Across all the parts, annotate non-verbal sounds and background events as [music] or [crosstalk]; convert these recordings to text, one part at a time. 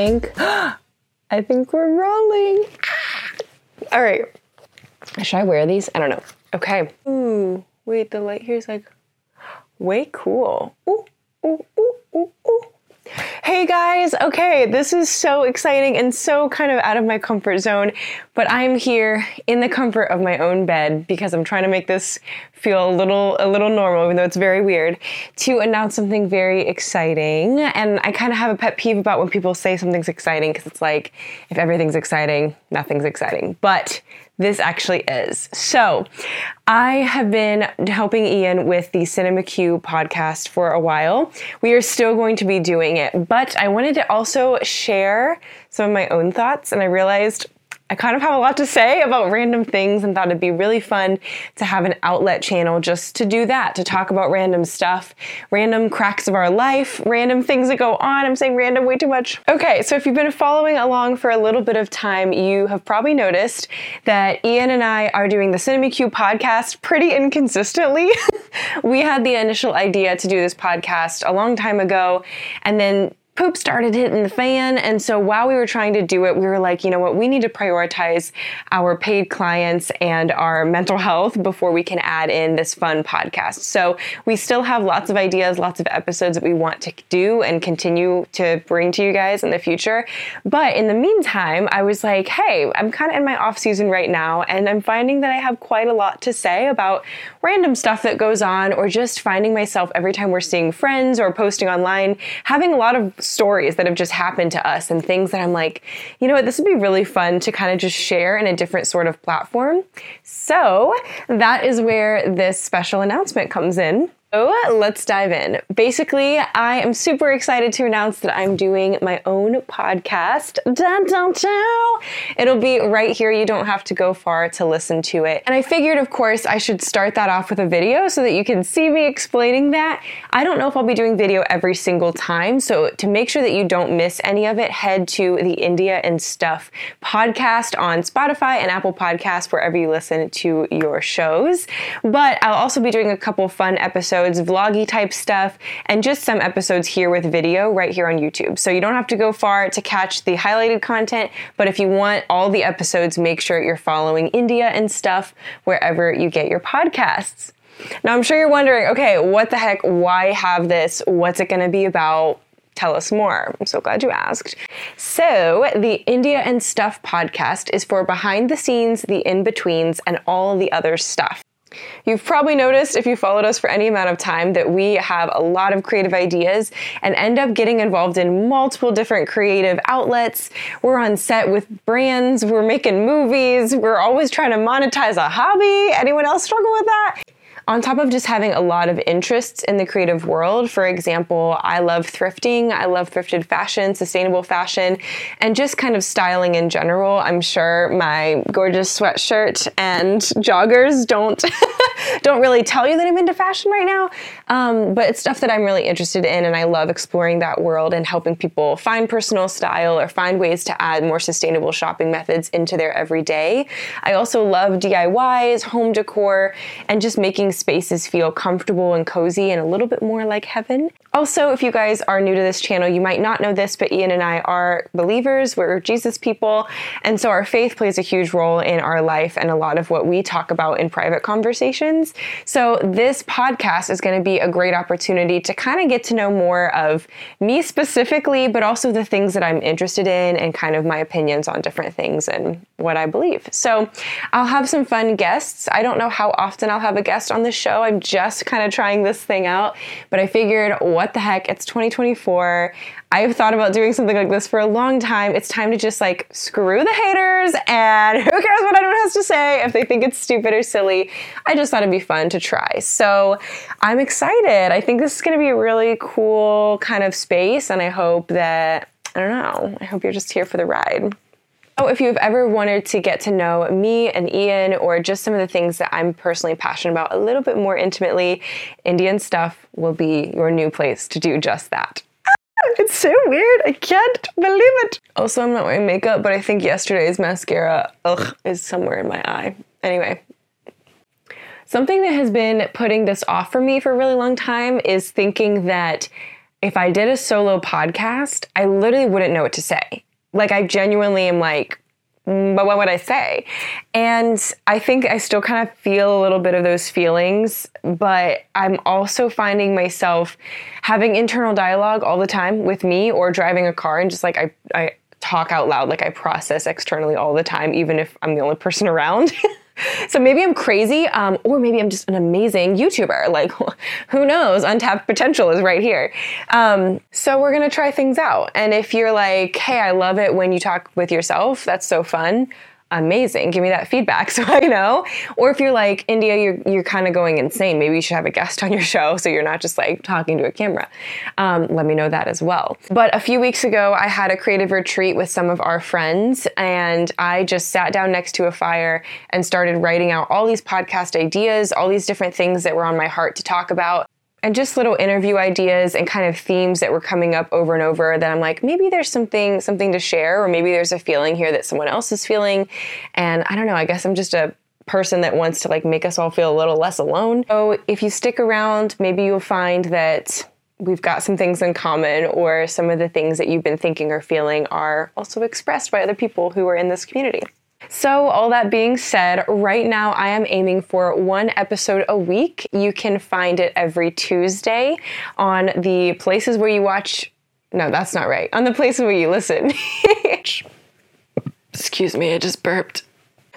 think, [gasps] I think we're rolling. All right. Should I wear these? I don't know. Okay. Ooh, wait, the light here is like way cool. Ooh, ooh, ooh, ooh, ooh. Hey guys, okay, this is so exciting and so kind of out of my comfort zone, but I'm here in the comfort of my own bed because I'm trying to make this feel a little a little normal even though it's very weird to announce something very exciting. And I kind of have a pet peeve about when people say something's exciting because it's like if everything's exciting, nothing's exciting. But this actually is. So, I have been helping Ian with the Cinema Q podcast for a while. We are still going to be doing it, but I wanted to also share some of my own thoughts, and I realized I kind of have a lot to say about random things and thought it'd be really fun to have an outlet channel just to do that, to talk about random stuff, random cracks of our life, random things that go on. I'm saying random way too much. Okay, so if you've been following along for a little bit of time, you have probably noticed that Ian and I are doing the Cinema Q podcast pretty inconsistently. [laughs] we had the initial idea to do this podcast a long time ago, and then poop started hitting the fan. And so while we were trying to do it, we were like, you know what, we need to prioritize our paid clients and our mental health before we can add in this fun podcast. So we still have lots of ideas, lots of episodes that we want to do and continue to bring to you guys in the future. But in the meantime, I was like, hey, I'm kind of in my off season right now, and I'm finding that I have quite a lot to say about random stuff that goes on, or just finding myself every time we're seeing friends or posting online, having a lot of stories that have just happened to us and things that I'm like, you know what, this would be really fun to kind of just share in a different sort of platform. So that is where this special announcement comes in. So let's dive in. Basically, I am super excited to announce that I'm doing my own podcast. Dun, dun, dun. It'll be right here. You don't have to go far to listen to it. And I figured, of course, I should start that off with a video so that you can see me explaining that. I don't know if I'll be doing video every single time. So to make sure that you don't miss any of it, head to the India and Stuff podcast on Spotify and Apple Podcasts, wherever you listen to your shows. But I'll also be doing a couple fun episodes episodes, vloggy type stuff, and just some episodes here with video right here on YouTube. So you don't have to go far to catch the highlighted content, but if you want all the episodes, make sure you're following India and stuff wherever you get your podcasts. Now, I'm sure you're wondering okay, what the heck? Why have this? What's it going to be about? Tell us more. I'm so glad you asked. So, the India and Stuff podcast is for behind the scenes, the in betweens, and all the other stuff. You've probably noticed if you followed us for any amount of time that we have a lot of creative ideas and end up getting involved in multiple different creative outlets. We're on set with brands, we're making movies, we're always trying to monetize a hobby. Anyone else struggle with that? On top of just having a lot of interests in the creative world, for example, I love thrifting, I love thrifted fashion, sustainable fashion, and just kind of styling in general. I'm sure my gorgeous sweatshirt and joggers don't [laughs] don't really tell you that I'm into fashion right now, um, but it's stuff that I'm really interested in, and I love exploring that world and helping people find personal style or find ways to add more sustainable shopping methods into their everyday. I also love DIYs, home decor, and just making spaces feel comfortable and cozy and a little bit more like heaven. Also, if you guys are new to this channel, you might not know this, but Ian and I are believers. We're Jesus people. And so our faith plays a huge role in our life and a lot of what we talk about in private conversations. So this podcast is going to be a great opportunity to kind of get to know more of me specifically, but also the things that I'm interested in and kind of my opinions on different things and what I believe. So I'll have some fun guests. I don't know how often I'll have a guest on the show. I'm just kind of trying this thing out, but I figured, what the heck? It's 2024. I've thought about doing something like this for a long time. It's time to just like screw the haters and who cares what anyone has to say if they think it's stupid or silly. I just thought it'd be fun to try. So I'm excited. I think this is going to be a really cool kind of space, and I hope that, I don't know, I hope you're just here for the ride. Oh, if you've ever wanted to get to know me and Ian or just some of the things that I'm personally passionate about a little bit more intimately, India and Stuff will be your new place to do just that. Ah, it's so weird. I can't believe it. Also, I'm not wearing makeup, but I think yesterday's mascara ugh, is somewhere in my eye. Anyway, something that has been putting this off for me for a really long time is thinking that if I did a solo podcast, I literally wouldn't know what to say. Like, I genuinely am like, mm, but what would I say? And I think I still kind of feel a little bit of those feelings, but I'm also finding myself having internal dialogue all the time with me or driving a car and just like I, I talk out loud, like I process externally all the time, even if I'm the only person [laughs] around. So maybe I'm crazy, um, or maybe I'm just an amazing YouTuber. Like, [laughs] who knows? Untapped potential is right here. Um, so we're gonna try things out. And if you're like, hey, I love it when you talk with yourself, that's so fun amazing. Give me that feedback [laughs] so I know. Or if you're like, India, you're, you're kind of going insane. Maybe you should have a guest on your [laughs] show so you're not just like talking to a camera. Um, let me know that as well. But a few weeks ago, I had a creative retreat with some of our friends, and I just sat down next to a fire and started writing out all these podcast ideas, all these different things that were on my heart to talk about and just little interview ideas and kind of themes that were coming up over and over that I'm like maybe there's something something to share or maybe there's a feeling here that someone else is feeling and I don't know I guess I'm just a person that wants to like make us all feel a little less alone. So if you stick around maybe you'll find that we've got some things in common or some of the things that you've been thinking or feeling are also expressed by other people who are in this community. So, all that being said, right now I am aiming for one episode a week. You can find it every Tuesday on the places where you watch. No, that's not right. On the places where you listen. [laughs] Excuse me, I just burped.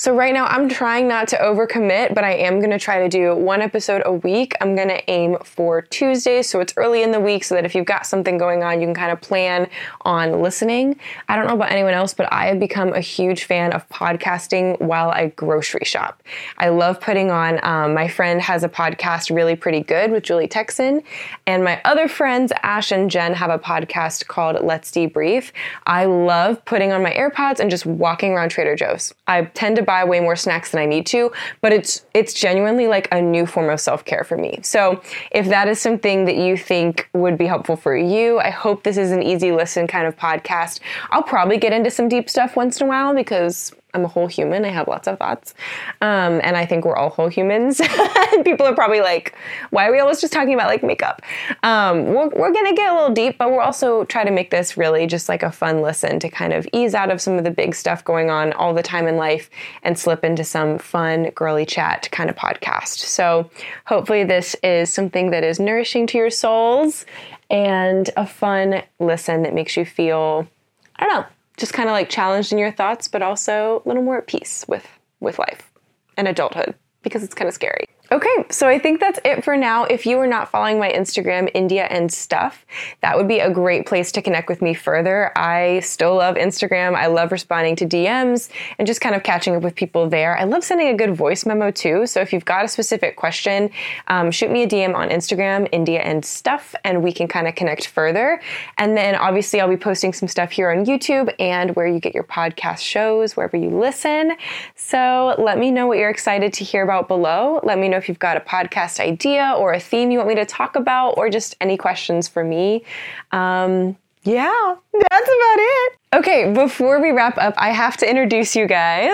So right now I'm trying not to overcommit, but I am going to try to do one episode a week. I'm going to aim for Tuesdays, so it's early in the week so that if you've got something going on, you can kind of plan on listening. I don't know about anyone else, but I have become a huge fan of podcasting while I grocery shop. I love putting on, um, my friend has a podcast really pretty good with Julie Texan, and my other friends, Ash and Jen, have a podcast called Let's Debrief. I love putting on my AirPods and just walking around Trader Joe's. I tend to buy way more snacks than I need to, but it's it's genuinely like a new form of self-care for me. So, if that is something that you think would be helpful for you, I hope this is an easy listen kind of podcast. I'll probably get into some deep stuff once in a while because I'm a whole human. I have lots of thoughts. Um, and I think we're all whole humans. [laughs] People are probably like, why are we always just talking about like makeup? Um, we're, we're going to get a little deep, but we're also try to make this really just like a fun listen to kind of ease out of some of the big stuff going on all the time in life and slip into some fun, girly chat kind of podcast. So hopefully, this is something that is nourishing to your souls and a fun listen that makes you feel, I don't know just kind of like challenged in your thoughts, but also a little more at peace with with life and adulthood because it's kind of scary. Okay, so I think that's it for now. If you are not following my Instagram, India and Stuff, that would be a great place to connect with me further. I still love Instagram. I love responding to DMs and just kind of catching up with people there. I love sending a good voice memo too. So if you've got a specific question, um, shoot me a DM on Instagram, India and Stuff, and we can kind of connect further. And then obviously, I'll be posting some stuff here on YouTube and where you get your podcast shows, wherever you listen. So let me know what you're excited to hear about below. Let me know if you've got a podcast idea or a theme you want me to talk about, or just any questions for me. Um, yeah, that's about it. Okay, before we wrap up, I have to introduce you guys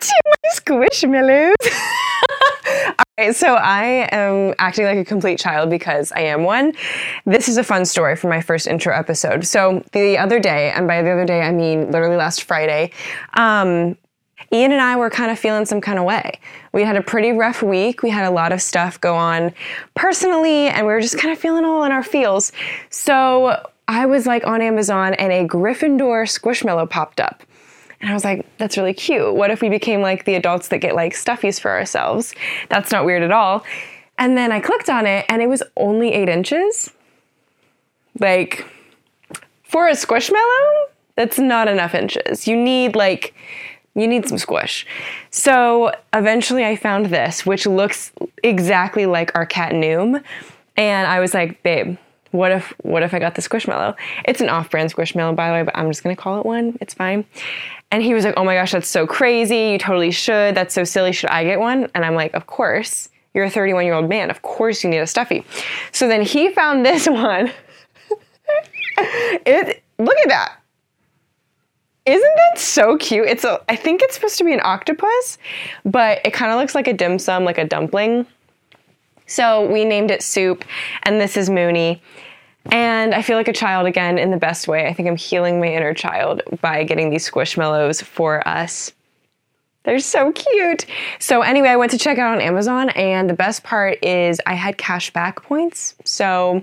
to my squishmallows. [laughs] All right, so I am acting like a complete child because I am one. This is a fun story for my first intro episode. So the other day, and by the other day I mean literally last Friday, um, Ian and I were kind of feeling some kind of way. We had a pretty rough week. We had a lot of stuff go on personally, and we were just kind of feeling all in our feels. So I was like on Amazon, and a Gryffindor Squishmallow popped up. And I was like, that's really cute. What if we became like the adults that get like stuffies for ourselves? That's not weird at all. And then I clicked on it, and it was only eight inches. Like, for a squishmallow, that's not enough inches. You need like you need some squish. So eventually I found this, which looks exactly like our cat Noom. And I was like, babe, what if what if I got the squishmallow? It's an off-brand squishmallow, by the way, but I'm just gonna call it one. It's fine. And he was like, Oh my gosh, that's so crazy. You totally should. That's so silly. Should I get one? And I'm like, Of course. You're a 31 year old man. Of course you need a stuffy. So then he found this [laughs] one. it look at that. Isn't that so cute? It's a I think it's supposed to be an octopus, but it kind of looks like a dim sum, like a dumpling. So we named it Soup, and this is Mooney. And I feel like a child again in the best way. I think I'm healing my inner child by getting these squishmallows for us. They're so cute. So anyway, I went to check out on Amazon and the best part is I had cash back points. So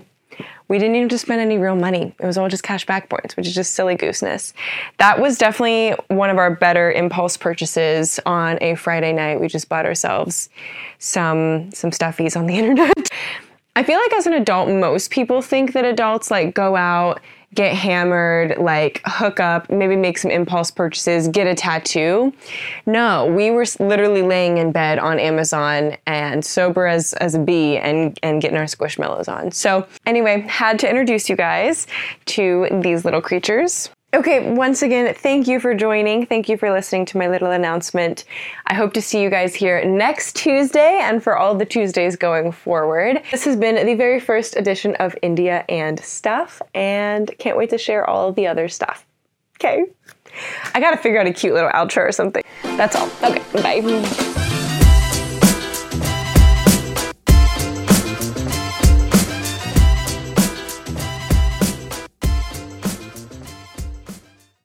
we didn't even spend any real money. It was all just cash back points, which is just silly gooseness. That was definitely one of our better impulse purchases on a Friday night. We just bought ourselves some some stuffies on the [laughs] internet. I feel like as an adult, most people think that adults like go out get hammered, like hook up, maybe make some impulse purchases, get a tattoo. No, we were literally laying in bed on Amazon and sober as, as a bee and, and getting our squishmallows on. So, anyway, had to introduce you guys to these little creatures. Okay, once again, thank you for joining. Thank you for listening to my little announcement. I hope to see you guys here next Tuesday and for all the Tuesdays going forward. This has been the very first edition of India and Stuff, and can't wait to share all the other stuff. Okay. I gotta figure out a cute little outro or something. That's all. Okay, bye.